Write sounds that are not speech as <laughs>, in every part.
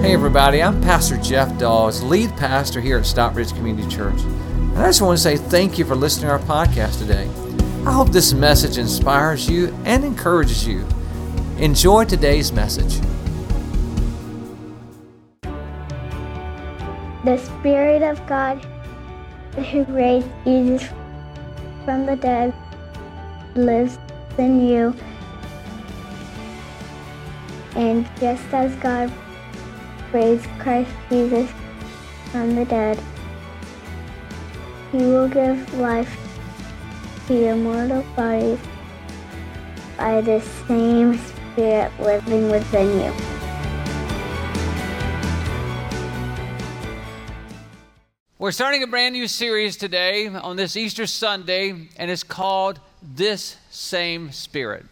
Hey, everybody, I'm Pastor Jeff Dawes, lead pastor here at Stockbridge Community Church. And I just want to say thank you for listening to our podcast today. I hope this message inspires you and encourages you. Enjoy today's message. The Spirit of God who raised Jesus from the dead lives in you. And just as God raised Christ Jesus from the dead, he will give life to your mortal bodies by the same Spirit living within you. We're starting a brand new series today on this Easter Sunday, and it's called This Same Spirit.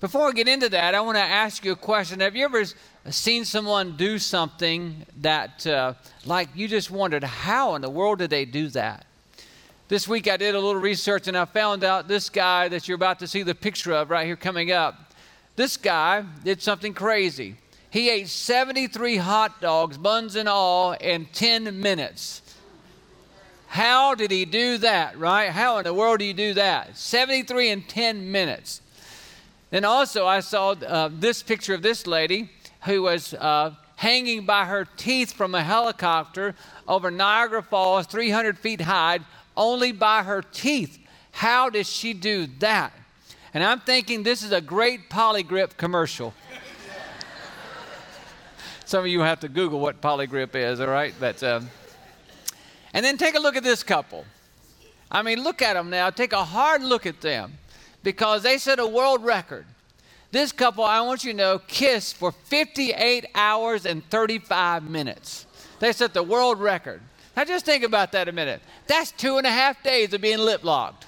Before I get into that, I want to ask you a question. Have you ever seen someone do something that, uh, like, you just wondered, how in the world did they do that? This week I did a little research and I found out this guy that you're about to see the picture of right here coming up. This guy did something crazy. He ate 73 hot dogs, buns and all, in 10 minutes. How did he do that, right? How in the world do you do that? 73 in 10 minutes. Then also, I saw uh, this picture of this lady who was uh, hanging by her teeth from a helicopter over Niagara Falls, 300 feet high, only by her teeth. How did she do that? And I'm thinking this is a great Poligrip commercial. <laughs> Some of you have to Google what Poligrip is, all right? But, um, and then take a look at this couple. I mean, look at them now. Take a hard look at them because they set a world record. This couple, I want you to know, kissed for 58 hours and 35 minutes. They set the world record. Now just think about that a minute. That's two and a half days of being lip locked.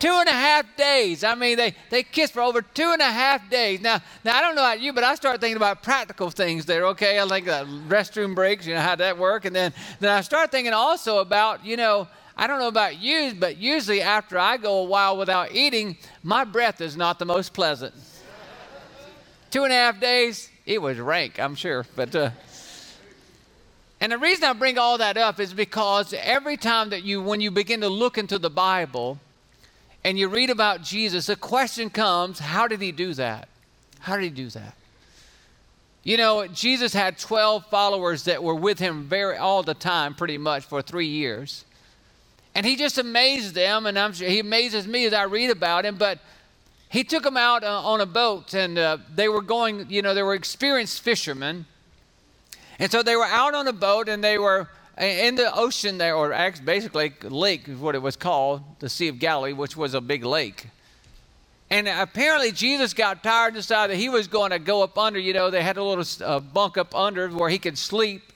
two and a half days. I mean, they, they kissed for over two and a half days. Now, now I don't know about you, but I start thinking about practical things there. Okay, I think uh, restroom breaks. You know how that work, and then then I start thinking also about you know I don't know about you, but usually after I go a while without eating, my breath is not the most pleasant. Two and a half days, it was rank, I'm sure. But uh, and the reason I bring all that up is because every time that you, when you begin to look into the Bible and you read about Jesus, the question comes, how did he do that? How did he do that? You know, Jesus had 12 followers that were with him very all the time, pretty much for three years. And he just amazed them, and I'm sure he amazes me as I read about him. But he took them out uh, on a boat, and uh, they were going, you know, they were experienced fishermen. And so they were out on a boat, and they were uh, in the ocean there, or basically lake is what it was called, the Sea of Galilee, which was a big lake. And apparently Jesus got tired and decided he was going to go up under. You know, they had a little uh, bunk up under where he could sleep.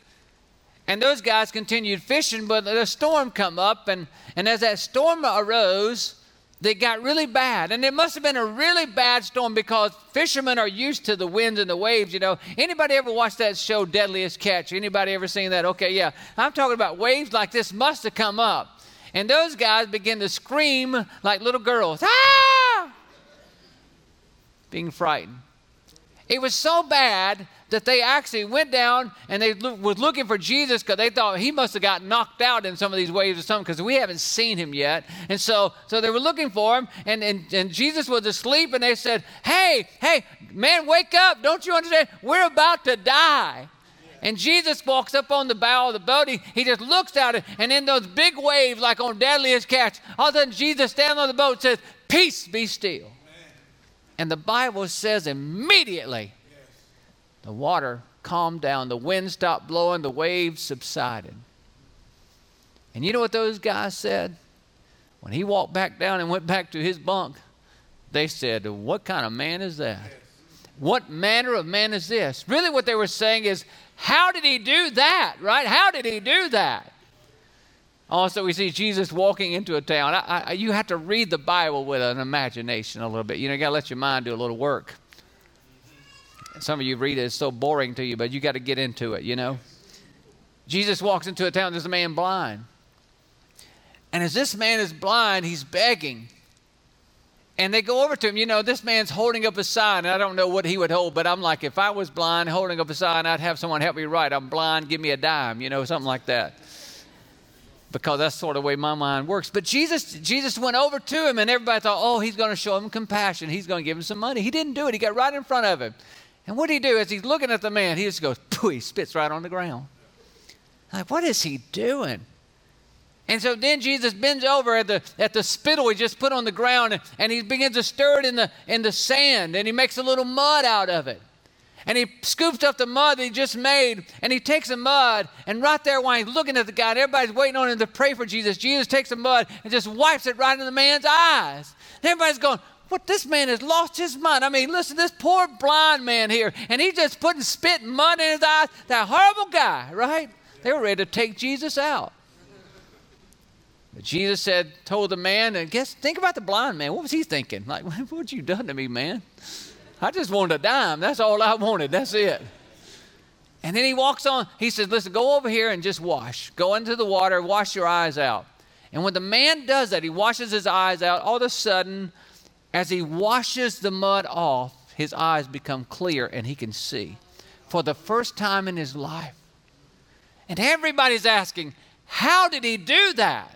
And those guys continued fishing, but a storm come up, and, and as that storm arose, they got really bad. And it must have been a really bad storm because fishermen are used to the winds and the waves, you know. Anybody ever watched that show Deadliest Catch? Anybody ever seen that? Okay, yeah. I'm talking about waves like this must have come up. And those guys begin to scream like little girls. Ah! Being frightened. It was so bad that they actually went down and they lo- was looking for Jesus because they thought he must have got knocked out in some of these waves or something because we haven't seen him yet. And so, so they were looking for him, and, and, and Jesus was asleep, and they said, Hey, hey, man, wake up. Don't you understand? We're about to die. And Jesus walks up on the bow of the boat. He, he just looks at it, and in those big waves, like on Deadliest Catch, all of a sudden Jesus stands on the boat says, Peace, be still. And the Bible says immediately the water calmed down, the wind stopped blowing, the waves subsided. And you know what those guys said? When he walked back down and went back to his bunk, they said, What kind of man is that? What manner of man is this? Really, what they were saying is, How did he do that, right? How did he do that? Also, we see Jesus walking into a town. I, I, you have to read the Bible with an imagination a little bit. You know, you got to let your mind do a little work. Some of you read it, it's so boring to you, but you got to get into it, you know? Jesus walks into a town, there's a man blind. And as this man is blind, he's begging. And they go over to him. You know, this man's holding up a sign. And I don't know what he would hold, but I'm like, if I was blind holding up a sign, I'd have someone help me write. I'm blind, give me a dime, you know, something like that. Because that's sort of the way my mind works. But Jesus, Jesus went over to him, and everybody thought, oh, he's going to show him compassion. He's going to give him some money. He didn't do it. He got right in front of him. And what did he do? As he's looking at the man, he just goes, pooh, he spits right on the ground. Like, what is he doing? And so then Jesus bends over at the, at the spittle he just put on the ground and, and he begins to stir it in the, in the sand and he makes a little mud out of it. And he scoops up the mud that he just made and he takes the mud and right there while he's looking at the guy and everybody's waiting on him to pray for Jesus, Jesus takes the mud and just wipes it right in the man's eyes. And everybody's going, what this man has lost his mind. I mean, listen, this poor blind man here, and he's just putting spit and mud in his eyes. That horrible guy, right? They were ready to take Jesus out. But Jesus said, told the man, and guess, think about the blind man. What was he thinking? Like, <laughs> what you done to me, man? I just wanted a dime. That's all I wanted. That's it. And then he walks on. He says, listen, go over here and just wash. Go into the water, wash your eyes out. And when the man does that, he washes his eyes out. All of a sudden, as he washes the mud off, his eyes become clear and he can see for the first time in his life. And everybody's asking, how did he do that?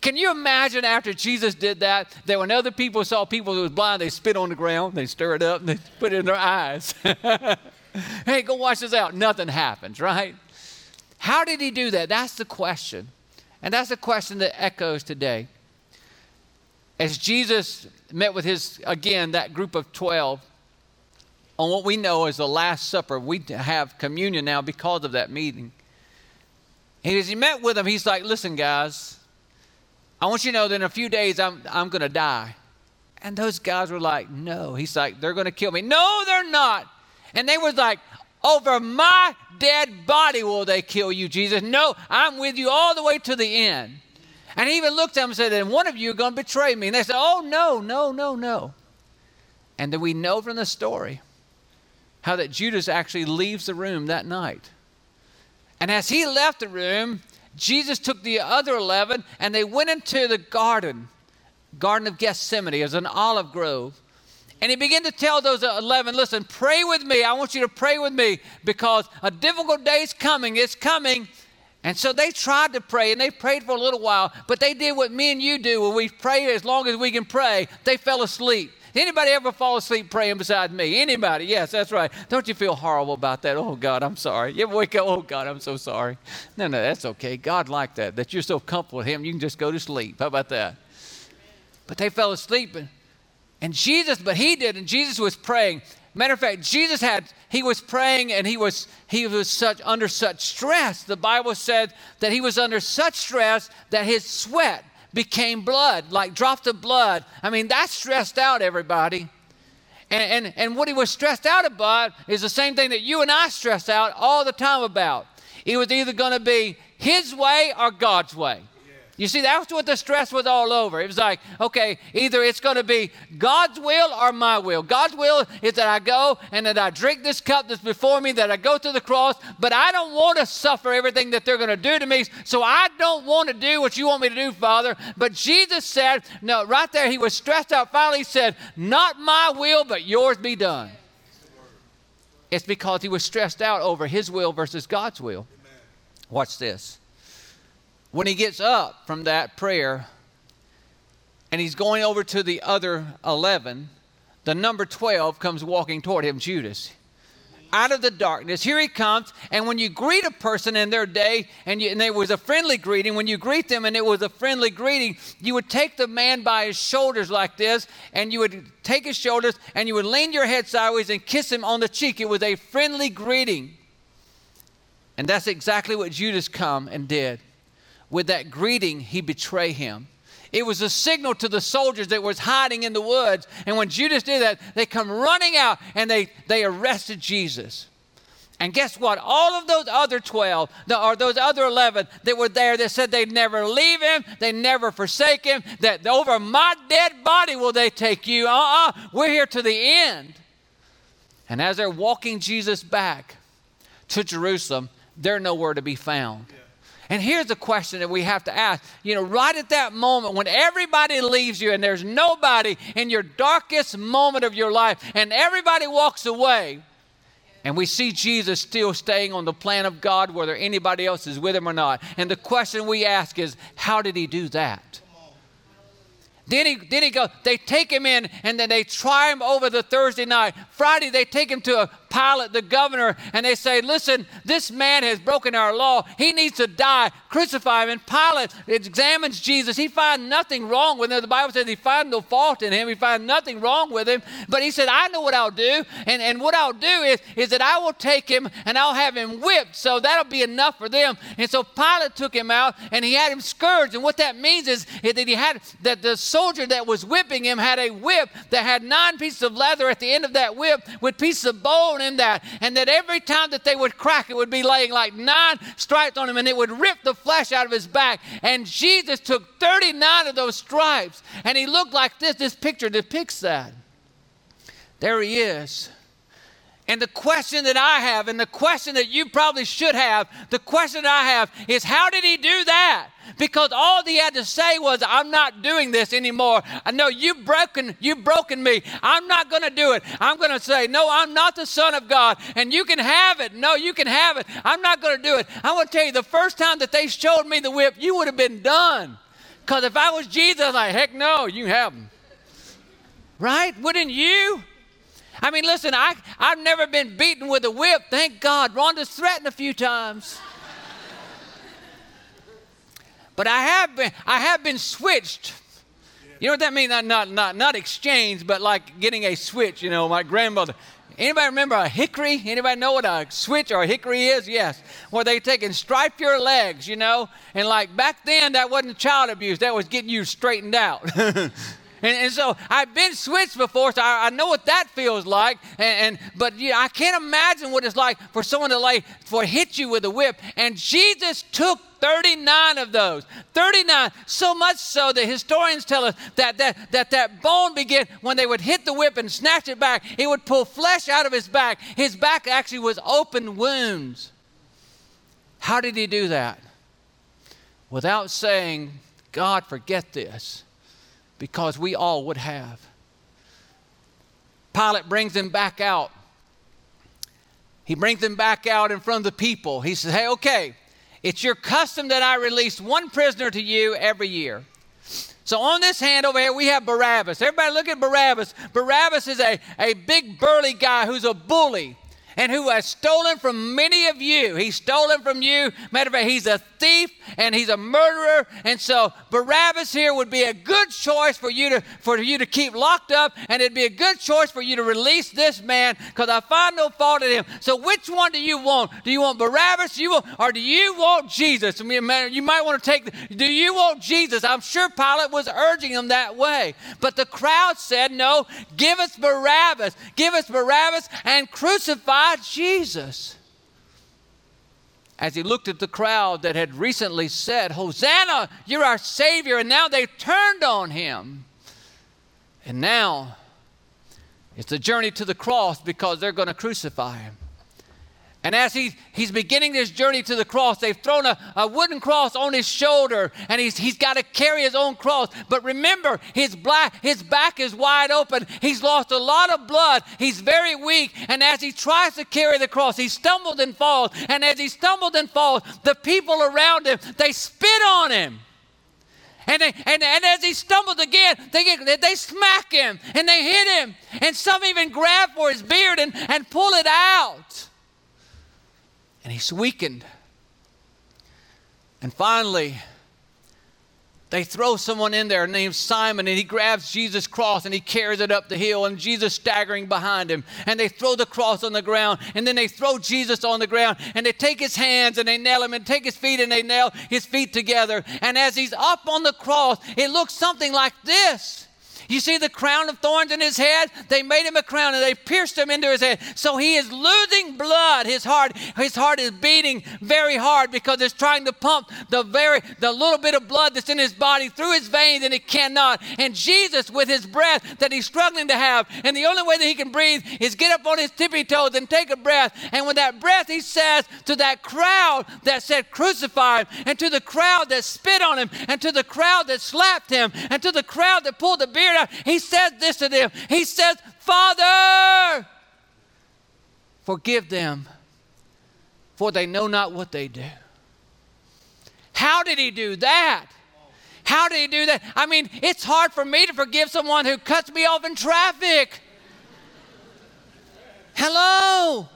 Can you imagine after Jesus did that, that when other people saw people who was blind, they spit on the ground, they stir it up, and they put it in their eyes. <laughs> hey, go wash this out. Nothing happens, right? How did he do that? That's the question. And that's the question that echoes today. As Jesus met with his, again, that group of 12, on what we know as the Last Supper, we have communion now because of that meeting. And as he met with them, he's like, listen, guys, I want you to know that in a few days I'm, I'm going to die. And those guys were like, no. He's like, they're going to kill me. No, they're not. And they was like, over my dead body will they kill you, Jesus. No, I'm with you all the way to the end. And he even looked at them and said, and one of you are going to betray me. And they said, oh, no, no, no, no. And then we know from the story how that Judas actually leaves the room that night. And as he left the room, Jesus took the other 11 and they went into the garden, Garden of Gethsemane, as an olive grove. And he began to tell those 11, listen, pray with me. I want you to pray with me because a difficult day is coming. It's coming. And so they tried to pray and they prayed for a little while, but they did what me and you do when we pray as long as we can pray. They fell asleep. Anybody ever fall asleep praying beside me? Anybody? Yes, that's right. Don't you feel horrible about that? Oh, God, I'm sorry. You ever wake up, oh, God, I'm so sorry. No, no, that's okay. God liked that, that you're so comfortable with Him, you can just go to sleep. How about that? But they fell asleep, and, and Jesus, but He did, and Jesus was praying. Matter of fact, Jesus had, he was praying and he was, he was such, under such stress. The Bible said that he was under such stress that his sweat became blood, like drops of blood. I mean, that's stressed out, everybody. And, and, and what he was stressed out about is the same thing that you and I stress out all the time about. It was either going to be his way or God's way. You see, that's what the stress was all over. It was like, okay, either it's going to be God's will or my will. God's will is that I go and that I drink this cup that's before me, that I go to the cross, but I don't want to suffer everything that they're going to do to me. So I don't want to do what you want me to do, Father. But Jesus said, no, right there, he was stressed out. Finally, he said, Not my will, but yours be done. It's because he was stressed out over his will versus God's will. Watch this. When he gets up from that prayer and he's going over to the other 11, the number 12 comes walking toward him, Judas. Out of the darkness, here he comes. And when you greet a person in their day, and, you, and there was a friendly greeting, when you greet them and it was a friendly greeting, you would take the man by his shoulders like this, and you would take his shoulders and you would lean your head sideways and kiss him on the cheek. It was a friendly greeting. And that's exactly what Judas come and did with that greeting, he betray him. It was a signal to the soldiers that was hiding in the woods. And when Judas did that, they come running out and they, they arrested Jesus. And guess what? All of those other 12, or those other 11 that were there that said they'd never leave him, they never forsake him, that over my dead body will they take you. Uh uh-uh, uh, we are here to the end. And as they're walking Jesus back to Jerusalem, they're nowhere to be found. And here's the question that we have to ask. You know, right at that moment when everybody leaves you and there's nobody in your darkest moment of your life and everybody walks away, and we see Jesus still staying on the plan of God, whether anybody else is with him or not. And the question we ask is, how did he do that? Then he, then he goes, they take him in and then they try him over the Thursday night. Friday, they take him to a Pilate, the governor, and they say, Listen, this man has broken our law. He needs to die. Crucify him. And Pilate examines Jesus. He finds nothing wrong with him. The Bible says he finds no fault in him. He finds nothing wrong with him. But he said, I know what I'll do. And, and what I'll do is, is that I will take him and I'll have him whipped. So that'll be enough for them. And so Pilate took him out and he had him scourged. And what that means is, is that he had that the soldier that was whipping him had a whip that had nine pieces of leather at the end of that whip with pieces of bone in that. And that every time that they would crack, it would be laying like nine stripes on him and it would rip the flesh out of his back. And Jesus took 39 of those stripes and he looked like this. This picture depicts that. There he is. And the question that I have, and the question that you probably should have, the question I have is how did he do that? Because all he had to say was, I'm not doing this anymore. I know you've broken, you've broken me. I'm not going to do it. I'm going to say, No, I'm not the Son of God. And you can have it. No, you can have it. I'm not going to do it. I want to tell you, the first time that they showed me the whip, you would have been done. Because if I was Jesus, I'm like, heck no, you have them. Right? Wouldn't you? I mean, listen, I, I've never been beaten with a whip. Thank God. Rhonda's threatened a few times. but I have been, I have been switched. You know what that means? Not, not, not, not exchanged, but like getting a switch. You know, my grandmother. Anybody remember a hickory? Anybody know what a switch or a hickory is? Yes. Where they take and stripe your legs, you know? And like back then, that wasn't child abuse. That was getting you straightened out. <laughs> And, and so I've been switched before, so I, I know what that feels like. And, and but I can't imagine what it's like for someone to like for hit you with a whip. And Jesus took 39 of those. 39. So much so that historians tell us that that, that, that bone began, when they would hit the whip and snatch it back, it would pull flesh out of his back. His back actually was open wounds. How did he do that? Without saying, God, forget this because we all would have. Pilate brings them back out. He brings them back out in front of the people. He says, Hey, okay, it's your custom that I release one prisoner to you every year. So on this hand over here, we have Barabbas. Everybody look at Barabbas. Barabbas is a, a big burly guy who's a bully and who has stolen from many of you. He's stolen from you. Matter of fact, he's a thief and he's a murderer. And so Barabbas here would be a good choice for you to for you to keep locked up, and it'd be a good choice for you to release this man because I find no fault in him. So which one do you want? Do you want Barabbas? Do you want, or do you want Jesus? I mean, you might want to take. Do you want Jesus? I'm sure Pilate was urging him that way, but the crowd said, "No, give us Barabbas. Give us Barabbas and crucify." Jesus. As he looked at the crowd that had recently said, Hosanna, you're our Savior, and now they turned on him. And now it's a journey to the cross because they're going to crucify him. And as he, he's beginning this journey to the cross, they've thrown a, a wooden cross on his shoulder, and he's, he's got to carry his own cross. But remember, his, black, his back is wide open. He's lost a lot of blood. He's very weak. And as he tries to carry the cross, he stumbles and falls. And as he stumbles and falls, the people around him, they spit on him. And, they, and, and as he stumbles again, they, get, they smack him and they hit him. And some even grab for his beard and, and pull it out and he's weakened. And finally, they throw someone in there named Simon, and he grabs Jesus' cross and he carries it up the hill, and Jesus staggering behind him. And they throw the cross on the ground, and then they throw Jesus on the ground, and they take his hands and they nail him, and take his feet and they nail his feet together. And as he's up on the cross, it looks something like this. You see the crown of thorns in his head? They made him a crown and they pierced him into his head. So he is losing blood. His heart, his heart is beating very hard because it's trying to pump the very the little bit of blood that's in his body through his veins and it cannot. And Jesus, with his breath that he's struggling to have, and the only way that he can breathe is get up on his tippy toes and take a breath. And with that breath, he says to that crowd that said crucify him, and to the crowd that spit on him, and to the crowd that slapped him, and to the crowd that pulled the beard out, he says this to them. He says, Father, forgive them, for they know not what they do. How did he do that? How did he do that? I mean, it's hard for me to forgive someone who cuts me off in traffic. Hello.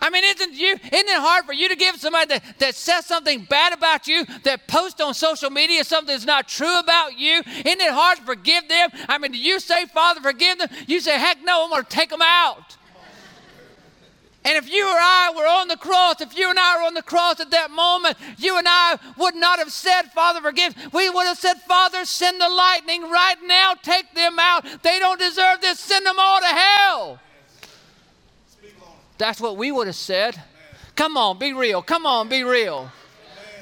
I mean, isn't you isn't it hard for you to give somebody that, that says something bad about you, that posts on social media something that's not true about you? Isn't it hard to forgive them? I mean, do you say, Father, forgive them? You say, heck no, I'm gonna take them out. And if you or I were on the cross, if you and I were on the cross at that moment, you and I would not have said, Father, forgive. We would have said, Father, send the lightning right now, take them out. They don't deserve this, send them all to hell. That's what we would have said. Come on, be real. Come on, be real.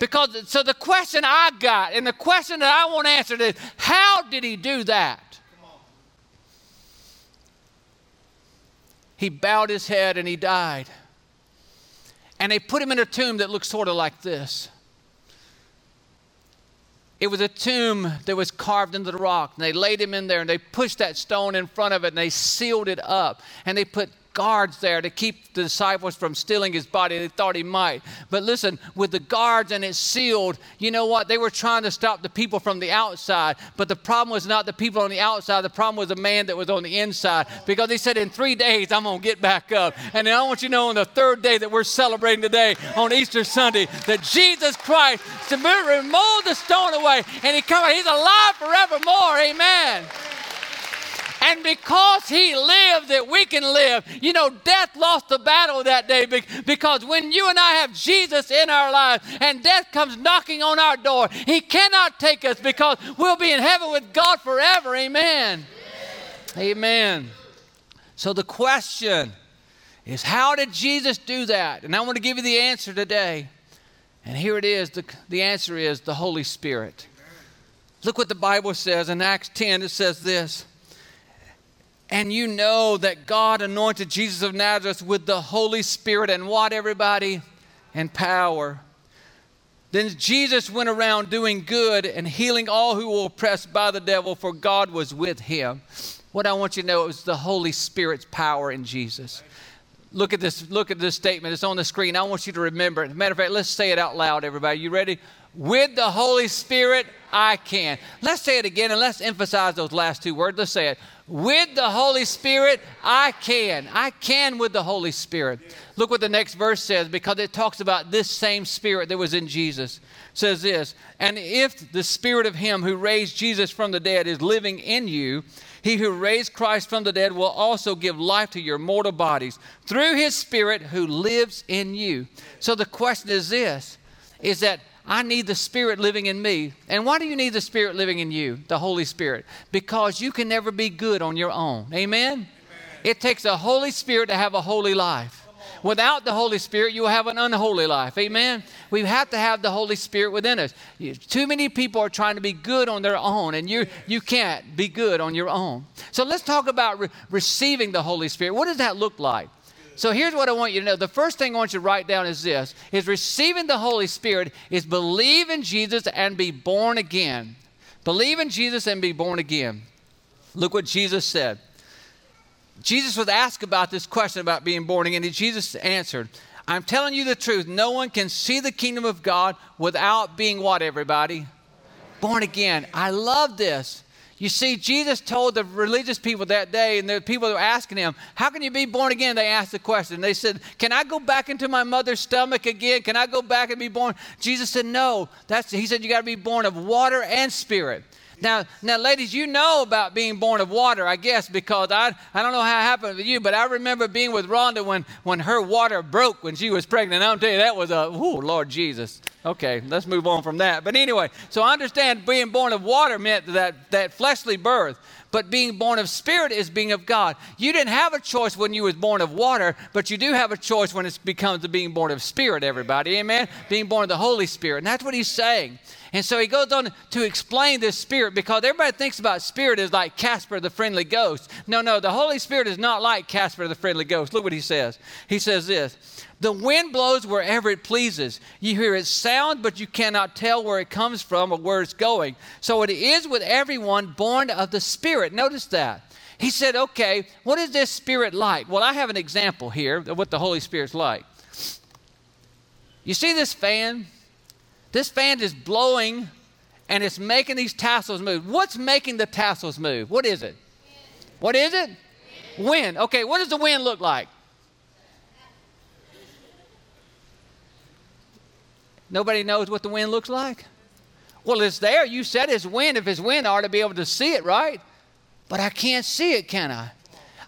Because so the question I got and the question that I want answered is how did he do that? He bowed his head and he died. And they put him in a tomb that looked sort of like this. It was a tomb that was carved into the rock. And they laid him in there and they pushed that stone in front of it and they sealed it up. And they put guards there to keep the disciples from stealing his body. They thought he might. But listen, with the guards and it sealed, you know what? They were trying to stop the people from the outside. But the problem was not the people on the outside. The problem was the man that was on the inside. Because he said, In three days, I'm going to get back up. And I want you to know on the third day that we're celebrating today, on Easter Sunday, that Jesus Christ removed the stone away and he come, he's alive forevermore. Amen. And because he lived, that we can live. You know, death lost the battle that day because when you and I have Jesus in our lives and death comes knocking on our door, he cannot take us because we'll be in heaven with God forever. Amen. Amen. So the question is how did Jesus do that? And I want to give you the answer today. And here it is the, the answer is the Holy Spirit. Look what the Bible says in Acts 10. It says this and you know that God anointed Jesus of Nazareth with the Holy Spirit and what, everybody? And power. Then Jesus went around doing good and healing all who were oppressed by the devil, for God was with him. What I want you to know is the Holy Spirit's power in Jesus. Look at this, look at this statement. It's on the screen. I want you to remember it. Matter of fact, let's say it out loud, everybody. You ready? With the Holy Spirit, I can. Let's say it again and let's emphasize those last two words. Let's say it. With the Holy Spirit, I can. I can with the Holy Spirit. Look what the next verse says because it talks about this same Spirit that was in Jesus. It says this, and if the Spirit of Him who raised Jesus from the dead is living in you, he who raised Christ from the dead will also give life to your mortal bodies through His Spirit who lives in you. So the question is this is that I need the Spirit living in me. And why do you need the Spirit living in you, the Holy Spirit? Because you can never be good on your own. Amen? Amen. It takes a Holy Spirit to have a holy life. Without the Holy Spirit, you will have an unholy life. Amen? We have to have the Holy Spirit within us. Too many people are trying to be good on their own, and you, you can't be good on your own. So let's talk about re- receiving the Holy Spirit. What does that look like? So here's what I want you to know. The first thing I want you to write down is this is receiving the Holy Spirit is believe in Jesus and be born again. Believe in Jesus and be born again. Look what Jesus said. Jesus was asked about this question about being born again, and Jesus answered, I'm telling you the truth. No one can see the kingdom of God without being what, everybody? Born again. I love this. You see, Jesus told the religious people that day, and the people were asking him, How can you be born again? They asked the question. They said, Can I go back into my mother's stomach again? Can I go back and be born? Jesus said, No. That's, he said, You got to be born of water and spirit. Now, now, ladies, you know about being born of water, I guess, because I, I don't know how it happened with you, but I remember being with Rhonda when, when her water broke when she was pregnant. I'll tell you, that was a, oh, Lord Jesus. Okay, let's move on from that. But anyway, so I understand being born of water meant that, that fleshly birth, but being born of spirit is being of God. You didn't have a choice when you was born of water, but you do have a choice when it becomes being born of spirit, everybody. Amen? Being born of the Holy Spirit. And that's what he's saying. And so he goes on to explain this spirit because everybody thinks about spirit as like Casper the friendly ghost. No, no, the Holy Spirit is not like Casper the friendly ghost. Look what he says. He says this The wind blows wherever it pleases. You hear its sound, but you cannot tell where it comes from or where it's going. So it is with everyone born of the Spirit. Notice that. He said, Okay, what is this spirit like? Well, I have an example here of what the Holy Spirit's like. You see this fan? This fan is blowing and it's making these tassels move. What's making the tassels move? What is it? What is it? Wind. Okay, what does the wind look like? Nobody knows what the wind looks like? Well, it's there. You said it's wind. If it's wind, I ought to be able to see it, right? But I can't see it, can I?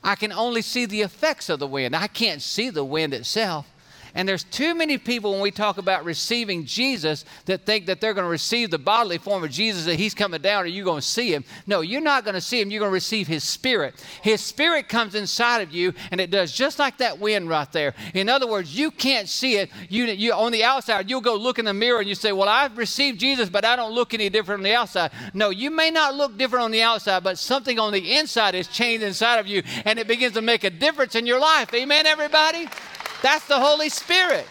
I can only see the effects of the wind. I can't see the wind itself. And there's too many people when we talk about receiving Jesus that think that they're going to receive the bodily form of Jesus, that he's coming down or you're going to see him. No, you're not going to see him. You're going to receive his spirit. His spirit comes inside of you and it does just like that wind right there. In other words, you can't see it. You, you on the outside, you'll go look in the mirror and you say, Well, I've received Jesus, but I don't look any different on the outside. No, you may not look different on the outside, but something on the inside is changed inside of you and it begins to make a difference in your life. Amen, everybody? That's the Holy Spirit.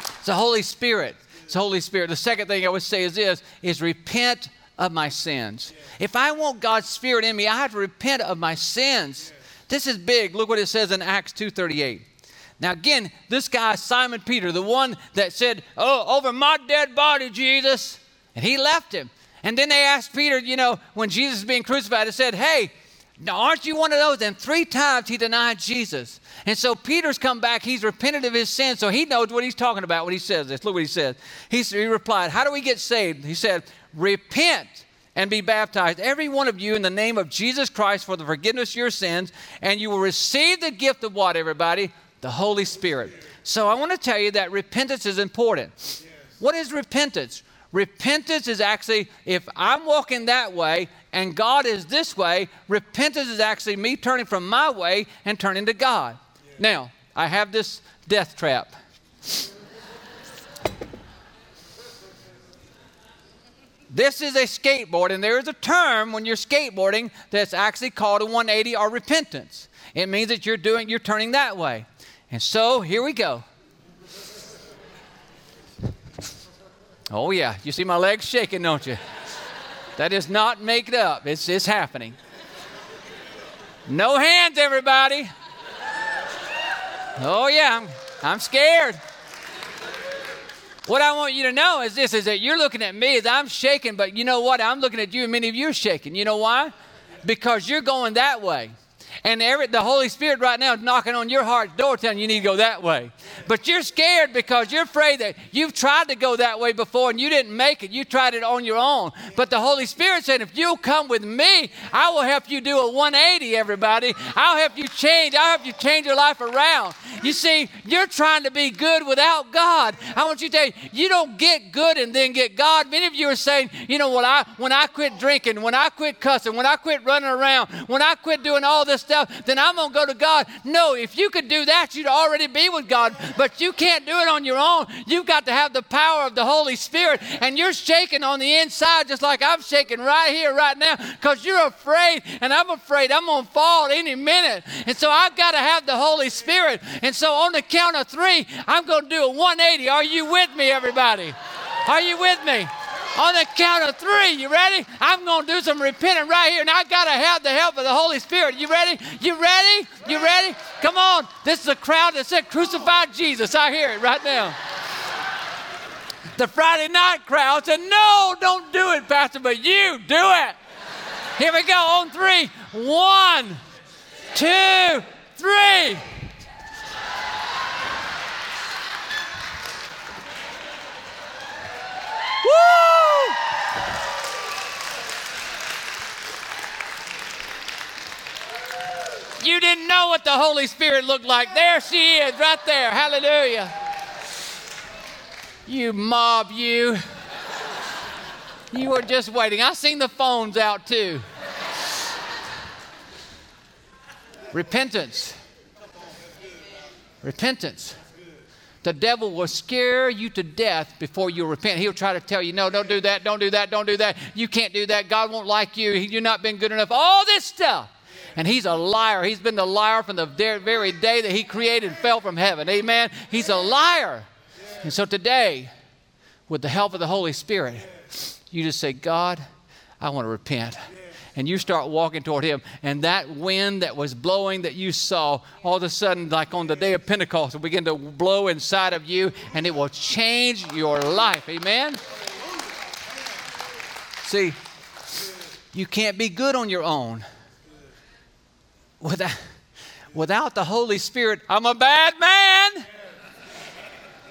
It's the Holy Spirit. It's the Holy Spirit. The second thing I would say is this is repent of my sins. If I want God's Spirit in me, I have to repent of my sins. This is big. Look what it says in Acts 2:38. Now again, this guy Simon Peter, the one that said, "Oh, over my dead body, Jesus," and he left him. And then they asked Peter, you know, when Jesus was being crucified, they said, "Hey, now, aren't you one of those? And three times he denied Jesus. And so Peter's come back. He's repented of his sin, so he knows what he's talking about when he says this. Look what he says. He, he replied, How do we get saved? He said, Repent and be baptized, every one of you, in the name of Jesus Christ for the forgiveness of your sins, and you will receive the gift of what, everybody? The Holy Spirit. So I want to tell you that repentance is important. Yes. What is repentance? Repentance is actually, if I'm walking that way and God is this way, repentance is actually me turning from my way and turning to God. Yeah. Now, I have this death trap. This is a skateboard, and there is a term when you're skateboarding that's actually called a 180 or repentance. It means that you're doing, you're turning that way. And so here we go. Oh, yeah. You see my legs shaking, don't you? That is not made up, it's, it's happening. No hands, everybody. Oh, yeah, I'm, I'm scared. What I want you to know is this is that you're looking at me as I'm shaking, but you know what? I'm looking at you and many of you are shaking. You know why? Because you're going that way. And every, the Holy Spirit right now is knocking on your heart's door telling you, you need to go that way. But you're scared because you're afraid that you've tried to go that way before and you didn't make it. You tried it on your own. But the Holy Spirit said, if you'll come with me, I will help you do a 180, everybody. I'll help you change. I'll help you change your life around. You see, you're trying to be good without God. I want you to tell you, you don't get good and then get God. Many of you are saying, you know, when I, when I quit drinking, when I quit cussing, when I quit running around, when I quit doing all this stuff, then I'm going to go to God. No, if you could do that, you'd already be with God. But you can't do it on your own. You've got to have the power of the Holy Spirit. And you're shaking on the inside just like I'm shaking right here, right now, because you're afraid. And I'm afraid I'm going to fall any minute. And so I've got to have the Holy Spirit. And so on the count of three, I'm going to do a 180. Are you with me, everybody? Are you with me? On the count of three, you ready? I'm going to do some repenting right here, and I got to have the help of the Holy Spirit. You ready? You ready? You ready? Come on. This is a crowd that said, Crucify Jesus. I hear it right now. The Friday night crowd said, No, don't do it, Pastor, but you do it. Here we go on three. One, two, three. Woo! You didn't know what the Holy Spirit looked like. There she is, right there. Hallelujah. You mob, you. You were just waiting. I seen the phones out too. Repentance. Repentance. The devil will scare you to death before you repent. He'll try to tell you, no, don't do that, don't do that, don't do that. You can't do that. God won't like you. You're not been good enough. All this stuff. And he's a liar. He's been the liar from the very day that he created fell from heaven. Amen. He's a liar. And so today, with the help of the Holy Spirit, you just say, God, I want to repent. And you start walking toward Him. And that wind that was blowing that you saw, all of a sudden, like on the day of Pentecost, will begin to blow inside of you and it will change your life. Amen? See, you can't be good on your own. Without, without the Holy Spirit, I'm a bad man.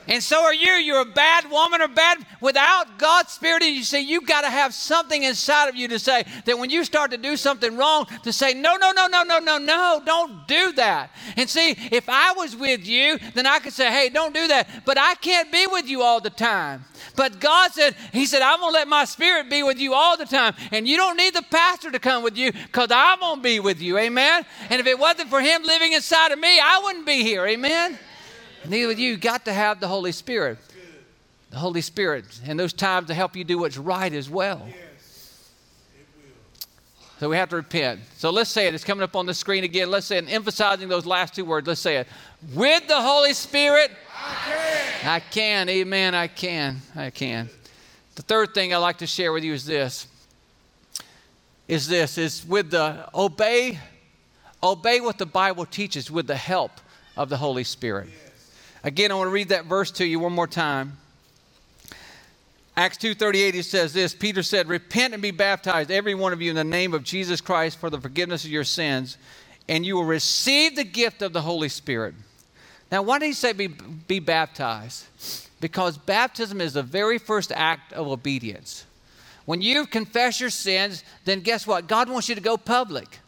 And so are you. You're a bad woman or bad. Without God's Spirit in you, see, you've got to have something inside of you to say that when you start to do something wrong, to say, no, no, no, no, no, no, no, don't do that. And see, if I was with you, then I could say, hey, don't do that. But I can't be with you all the time. But God said, He said, I'm going to let my spirit be with you all the time. And you don't need the pastor to come with you because I'm going to be with you. Amen. And if it wasn't for Him living inside of me, I wouldn't be here. Amen. Neither of you got to have the Holy Spirit. The Holy Spirit and those times to help you do what's right as well. So we have to repent. So let's say it. It's coming up on the screen again. Let's say it, emphasizing those last two words. Let's say it. With the Holy Spirit, I can. I can. Amen. I can. I can. The third thing I'd like to share with you is this. Is this is with the obey, obey what the Bible teaches with the help of the Holy Spirit. Again, I want to read that verse to you one more time. Acts 2:38 he says this, Peter said, "Repent and be baptized every one of you in the name of Jesus Christ for the forgiveness of your sins, and you will receive the gift of the Holy Spirit." Now, why did he say be, be baptized? Because baptism is the very first act of obedience. When you confess your sins, then guess what? God wants you to go public.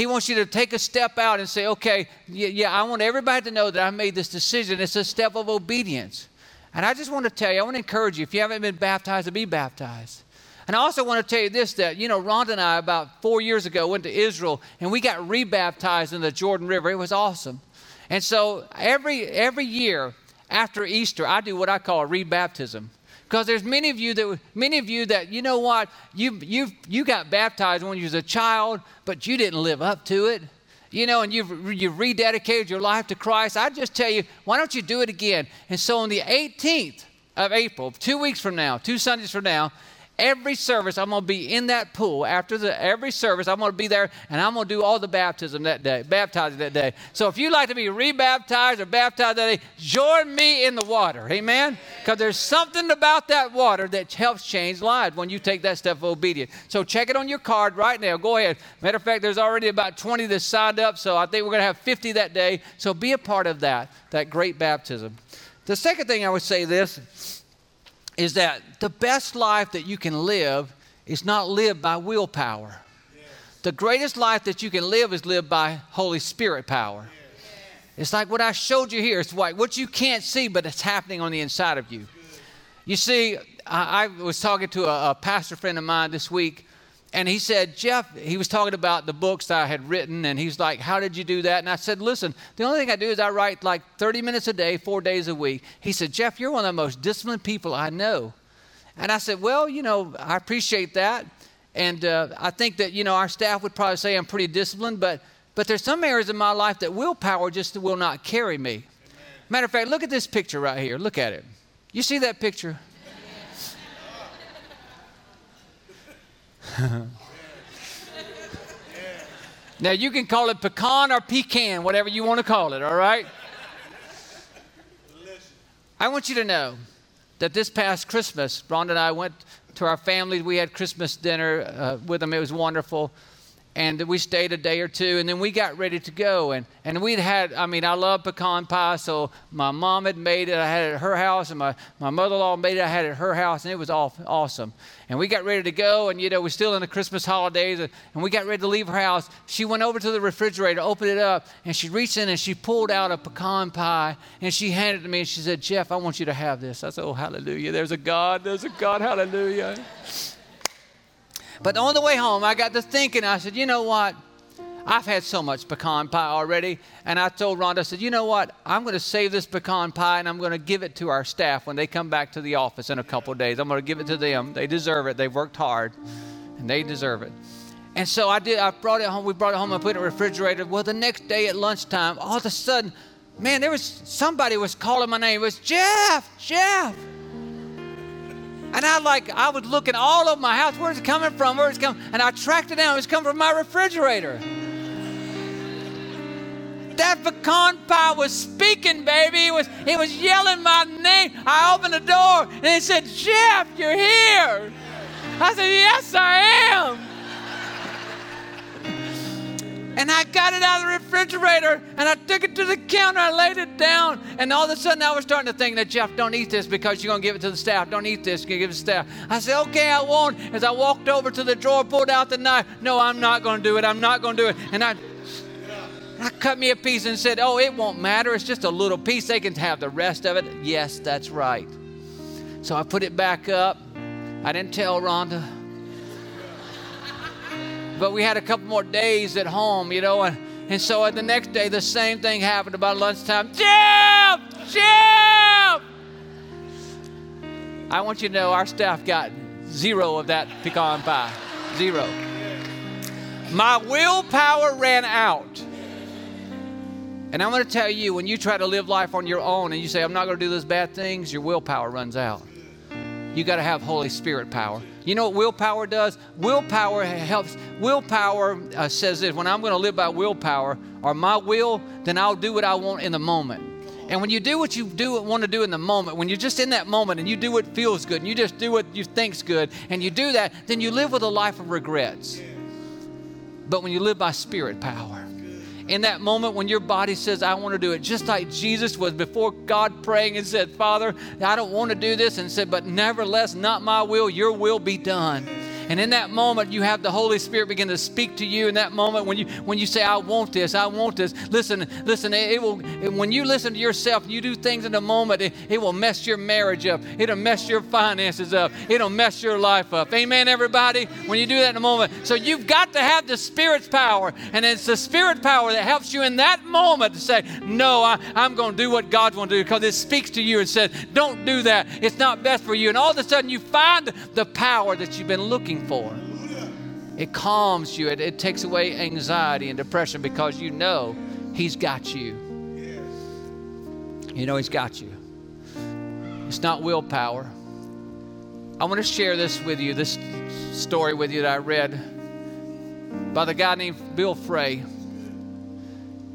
He wants you to take a step out and say, okay, yeah, yeah, I want everybody to know that I made this decision. It's a step of obedience. And I just want to tell you, I want to encourage you, if you haven't been baptized, to be baptized. And I also want to tell you this that, you know, Rhonda and I, about four years ago, went to Israel and we got rebaptized in the Jordan River. It was awesome. And so every, every year after Easter, I do what I call a rebaptism because there's many of you that many of you that you know what you you you got baptized when you was a child, but you didn't live up to it. You know, and you've you've rededicated your life to Christ. I just tell you, why don't you do it again? And so on the 18th of April, two weeks from now, two Sundays from now, every service, I'm going to be in that pool. After the, every service, I'm going to be there and I'm going to do all the baptism that day, baptizing that day. So if you'd like to be rebaptized or baptized that day, join me in the water. Amen? Because there's something about that water that helps change lives when you take that step of obedience. So check it on your card right now. Go ahead. Matter of fact, there's already about 20 that signed up, so I think we're going to have 50 that day. So be a part of that, that great baptism. The second thing I would say this is that the best life that you can live is not lived by willpower. The greatest life that you can live is lived by Holy Spirit power. Yes. It's like what I showed you here. It's like what you can't see, but it's happening on the inside of you. You see, I, I was talking to a, a pastor friend of mine this week, and he said, Jeff, he was talking about the books I had written, and he's like, How did you do that? And I said, Listen, the only thing I do is I write like 30 minutes a day, four days a week. He said, Jeff, you're one of the most disciplined people I know. And I said, Well, you know, I appreciate that. And uh, I think that, you know, our staff would probably say I'm pretty disciplined, but, but there's some areas in my life that willpower just will not carry me. Amen. Matter of fact, look at this picture right here. Look at it. You see that picture? Now, you can call it pecan or pecan, whatever you want to call it, all right? I want you to know that this past Christmas, Rhonda and I went to our families. We had Christmas dinner uh, with them. It was wonderful. And we stayed a day or two and then we got ready to go. And, and we'd had i mean i love pecan pie so my mom had made it i had it at her house and my, my mother-in-law made it i had it at her house and it was all, awesome. And we got ready to go and you know we're still in the christmas holidays and, and we got ready to leave her house. She went over to the refrigerator opened it up and she reached in and she pulled out a pecan pie and she handed it to me and she said jeff i want you to have this. I said oh hallelujah. There's a god. There's a god. Hallelujah but on the way home, I got to thinking, I said, you know what? I've had so much pecan pie already. And I told Rhonda, I said, you know what? I'm going to save this pecan pie and I'm going to give it to our staff when they come back to the office in a couple days. I'm going to give it to them. They deserve it. They've worked hard and they deserve it. And so I did. I brought it home. We brought it home and put it in the refrigerator. Well, the next day at lunchtime, all of a sudden, man, there was somebody was calling my name. It was Jeff, Jeff. And I like, I was looking all over my house. Where's it coming from? Where's it coming? And I tracked it down. It was coming from my refrigerator. That pecan pie was speaking, baby. It was, it was yelling my name. I opened the door and it said, Jeff, you're here. I said, Yes, I am. And I got it out of the refrigerator and I took it to the counter. I laid it down. And all of a sudden I was starting to think that Jeff, don't eat this because you're going to give it to the staff. Don't eat this. To give it to the staff. I said, okay, I won't. As I walked over to the drawer, pulled out the knife. No, I'm not going to do it. I'm not going to do it. And I, I cut me a piece and said, oh, it won't matter. It's just a little piece. They can have the rest of it. Yes, that's right. So I put it back up. I didn't tell Rhonda but we had a couple more days at home, you know, and, and so the next day the same thing happened about lunchtime. Jeff! Jeff! I want you to know our staff got zero of that pecan pie. Zero. My willpower ran out. And I'm going to tell you, when you try to live life on your own and you say, I'm not going to do those bad things, your willpower runs out. You got to have Holy Spirit power. You know what willpower does? Willpower helps. Willpower uh, says this when I'm going to live by willpower or my will, then I'll do what I want in the moment. And when you do what you do want to do in the moment, when you're just in that moment and you do what feels good and you just do what you think's good and you do that, then you live with a life of regrets. But when you live by spirit power, in that moment when your body says, I want to do it, just like Jesus was before God praying and said, Father, I don't want to do this, and said, But nevertheless, not my will, your will be done. And in that moment, you have the Holy Spirit begin to speak to you. In that moment, when you when you say, "I want this, I want this," listen, listen. It, it will. when you listen to yourself, you do things in the moment. It, it will mess your marriage up. It'll mess your finances up. It'll mess your life up. Amen, everybody. When you do that in a moment, so you've got to have the Spirit's power, and it's the Spirit power that helps you in that moment to say, "No, I, I'm going to do what God's going to do," because it speaks to you and says, "Don't do that. It's not best for you." And all of a sudden, you find the power that you've been looking for. It calms you, it, it takes away anxiety and depression because you know He's got you. You know He's got you. It's not willpower. I want to share this with you, this story with you that I read by the guy named Bill Frey.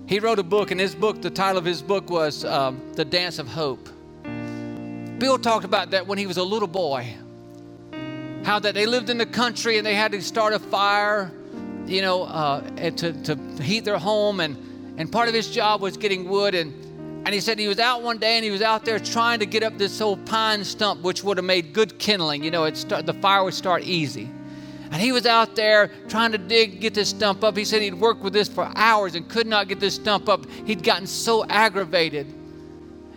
He wrote a book, and his book, the title of his book was um, The Dance of Hope. Bill talked about that when he was a little boy how that they lived in the country and they had to start a fire, you know, uh, to, to heat their home. And, and part of his job was getting wood. And, and he said he was out one day and he was out there trying to get up this old pine stump, which would have made good kindling. You know, it start, the fire would start easy. And he was out there trying to dig, get this stump up. He said he'd worked with this for hours and could not get this stump up. He'd gotten so aggravated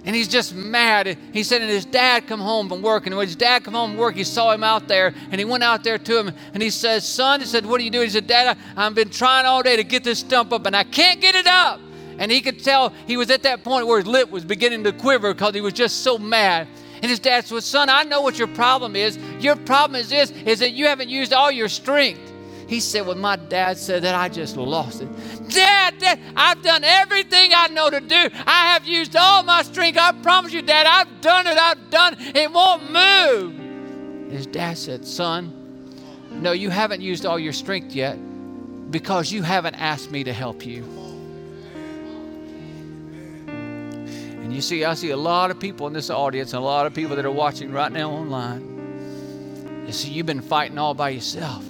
and he's just mad. He said, and his dad come home from work, and when his dad come home from work, he saw him out there, and he went out there to him, and he says, son, he said, what are you doing? He said, dad, I, I've been trying all day to get this stump up, and I can't get it up. And he could tell he was at that point where his lip was beginning to quiver because he was just so mad. And his dad said, son, I know what your problem is. Your problem is this, is that you haven't used all your strength. He said, Well, my dad said that I just lost it. Dad, Dad, I've done everything I know to do. I have used all my strength. I promise you, Dad, I've done it. I've done it. It won't move. His dad said, Son, no, you haven't used all your strength yet because you haven't asked me to help you. And you see, I see a lot of people in this audience and a lot of people that are watching right now online. You see, you've been fighting all by yourself.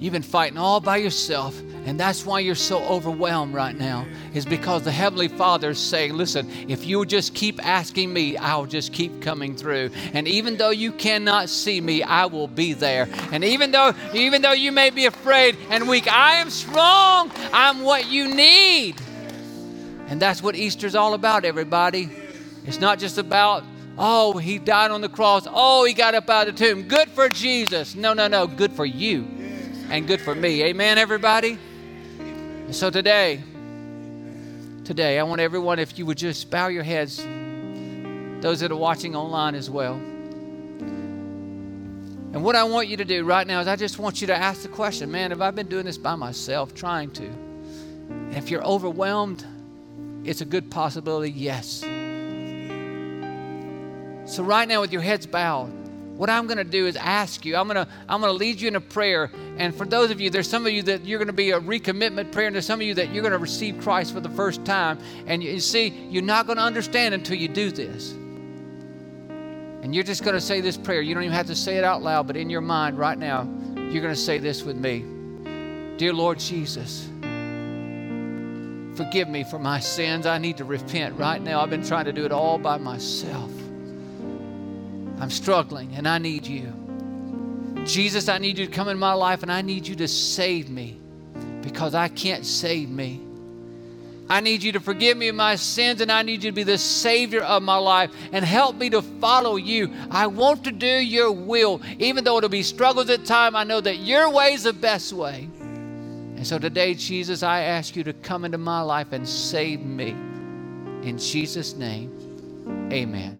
You've been fighting all by yourself, and that's why you're so overwhelmed right now, is because the Heavenly Father is saying, Listen, if you just keep asking me, I'll just keep coming through. And even though you cannot see me, I will be there. And even though, even though you may be afraid and weak, I am strong. I'm what you need. And that's what Easter's all about, everybody. It's not just about Oh, he died on the cross. Oh, he got up out of the tomb. Good for Jesus. No, no, no. Good for you and good for me. Amen, everybody? So today, today, I want everyone, if you would just bow your heads, those that are watching online as well. And what I want you to do right now is I just want you to ask the question man, have I been doing this by myself, trying to? And if you're overwhelmed, it's a good possibility, yes. So, right now, with your heads bowed, what I'm going to do is ask you. I'm going to I'm going to lead you in a prayer. And for those of you, there's some of you that you're going to be a recommitment prayer, and there's some of you that you're going to receive Christ for the first time. And you, you see, you're not going to understand until you do this. And you're just going to say this prayer. You don't even have to say it out loud, but in your mind right now, you're going to say this with me Dear Lord Jesus, forgive me for my sins. I need to repent right now. I've been trying to do it all by myself. I'm struggling and I need you. Jesus, I need you to come in my life and I need you to save me because I can't save me. I need you to forgive me of my sins and I need you to be the Savior of my life and help me to follow you. I want to do your will. Even though it'll be struggles at times, I know that your way is the best way. And so today, Jesus, I ask you to come into my life and save me. In Jesus' name, amen.